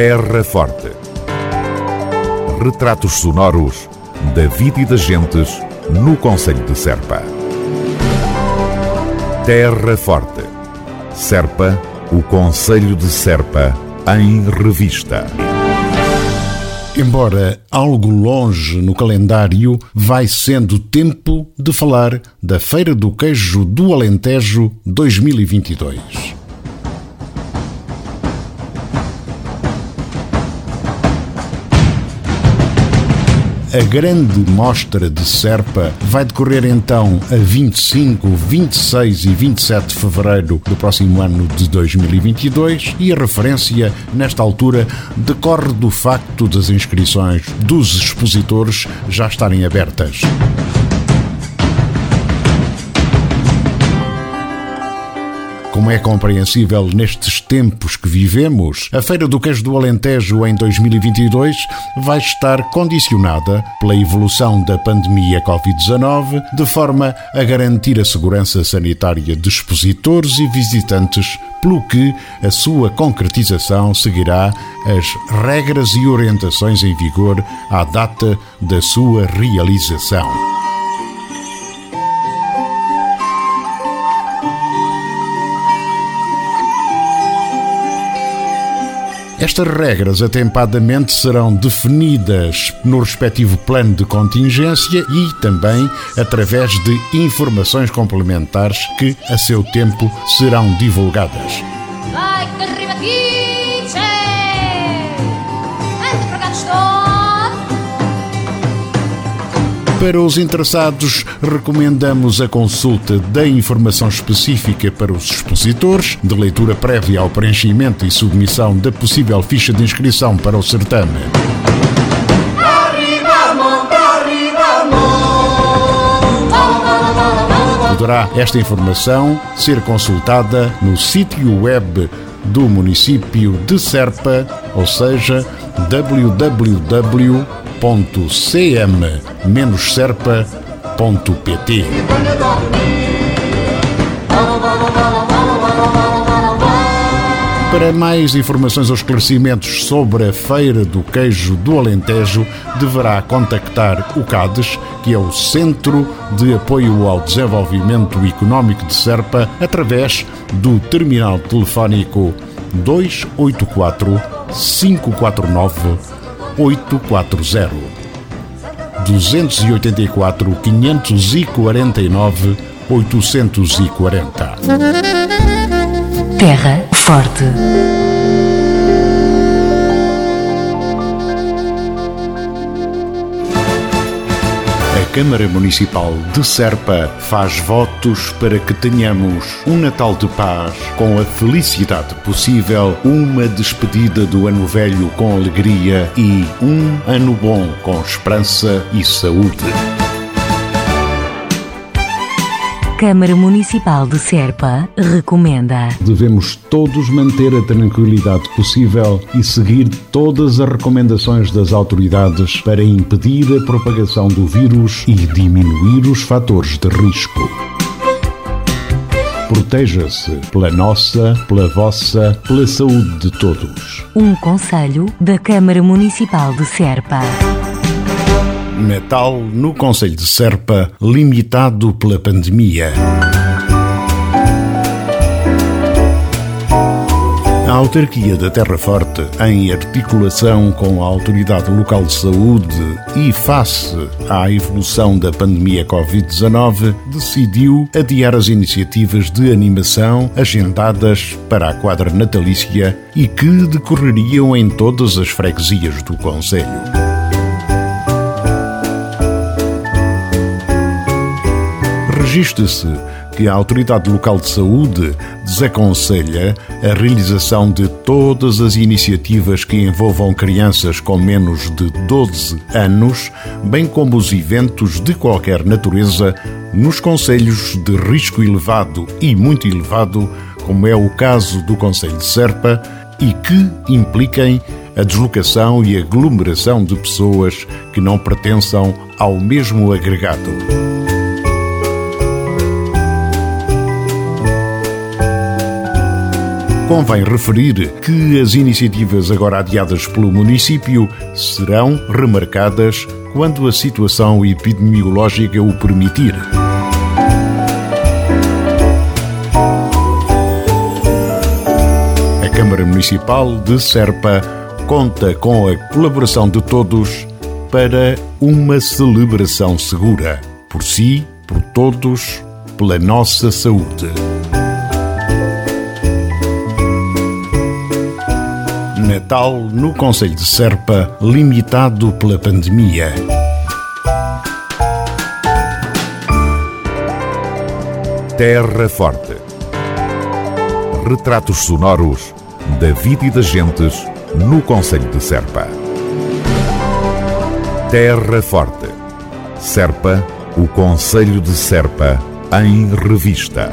Terra Forte. Retratos sonoros da vida e das gentes no Conselho de Serpa. Terra Forte. Serpa, o Conselho de Serpa, em revista. Embora algo longe no calendário, vai sendo tempo de falar da Feira do Queijo do Alentejo 2022. A grande mostra de Serpa vai decorrer então a 25, 26 e 27 de fevereiro do próximo ano de 2022 e a referência, nesta altura, decorre do facto das inscrições dos expositores já estarem abertas. Como é compreensível nestes tempos que vivemos, a Feira do Queijo do Alentejo em 2022 vai estar condicionada pela evolução da pandemia Covid-19, de forma a garantir a segurança sanitária de expositores e visitantes, pelo que a sua concretização seguirá as regras e orientações em vigor à data da sua realização. Estas regras atempadamente serão definidas no respectivo plano de contingência e também através de informações complementares que, a seu tempo, serão divulgadas. Para os interessados, recomendamos a consulta da informação específica para os expositores, de leitura prévia ao preenchimento e submissão da possível ficha de inscrição para o certame. Poderá esta informação ser consultada no sítio web do município de Serpa, ou seja, www www.cm-serpa.pt Para mais informações ou esclarecimentos sobre a Feira do Queijo do Alentejo, deverá contactar o CADES, que é o Centro de Apoio ao Desenvolvimento Económico de Serpa, através do terminal telefónico 284 549 840 284 549 840 Terra Forte Câmara Municipal de Serpa faz votos para que tenhamos um Natal de paz, com a felicidade possível, uma despedida do ano velho com alegria e um ano bom com esperança e saúde. Câmara Municipal de Serpa recomenda. Devemos todos manter a tranquilidade possível e seguir todas as recomendações das autoridades para impedir a propagação do vírus e diminuir os fatores de risco. Proteja-se pela nossa, pela vossa, pela saúde de todos. Um conselho da Câmara Municipal de Serpa. Natal no Conselho de Serpa, limitado pela pandemia. A autarquia da Terra Forte, em articulação com a Autoridade Local de Saúde e face à evolução da pandemia Covid-19, decidiu adiar as iniciativas de animação agendadas para a quadra natalícia e que decorreriam em todas as freguesias do Conselho. Registra-se que a Autoridade Local de Saúde desaconselha a realização de todas as iniciativas que envolvam crianças com menos de 12 anos, bem como os eventos de qualquer natureza nos conselhos de risco elevado e muito elevado, como é o caso do Conselho de Serpa, e que impliquem a deslocação e aglomeração de pessoas que não pertençam ao mesmo agregado. Convém referir que as iniciativas agora adiadas pelo município serão remarcadas quando a situação epidemiológica o permitir. A Câmara Municipal de Serpa conta com a colaboração de todos para uma celebração segura. Por si, por todos, pela nossa saúde. Natal no Conselho de Serpa, limitado pela pandemia. Terra Forte. Retratos sonoros da vida e das gentes no Conselho de Serpa. Terra Forte. Serpa, o Conselho de Serpa, em revista.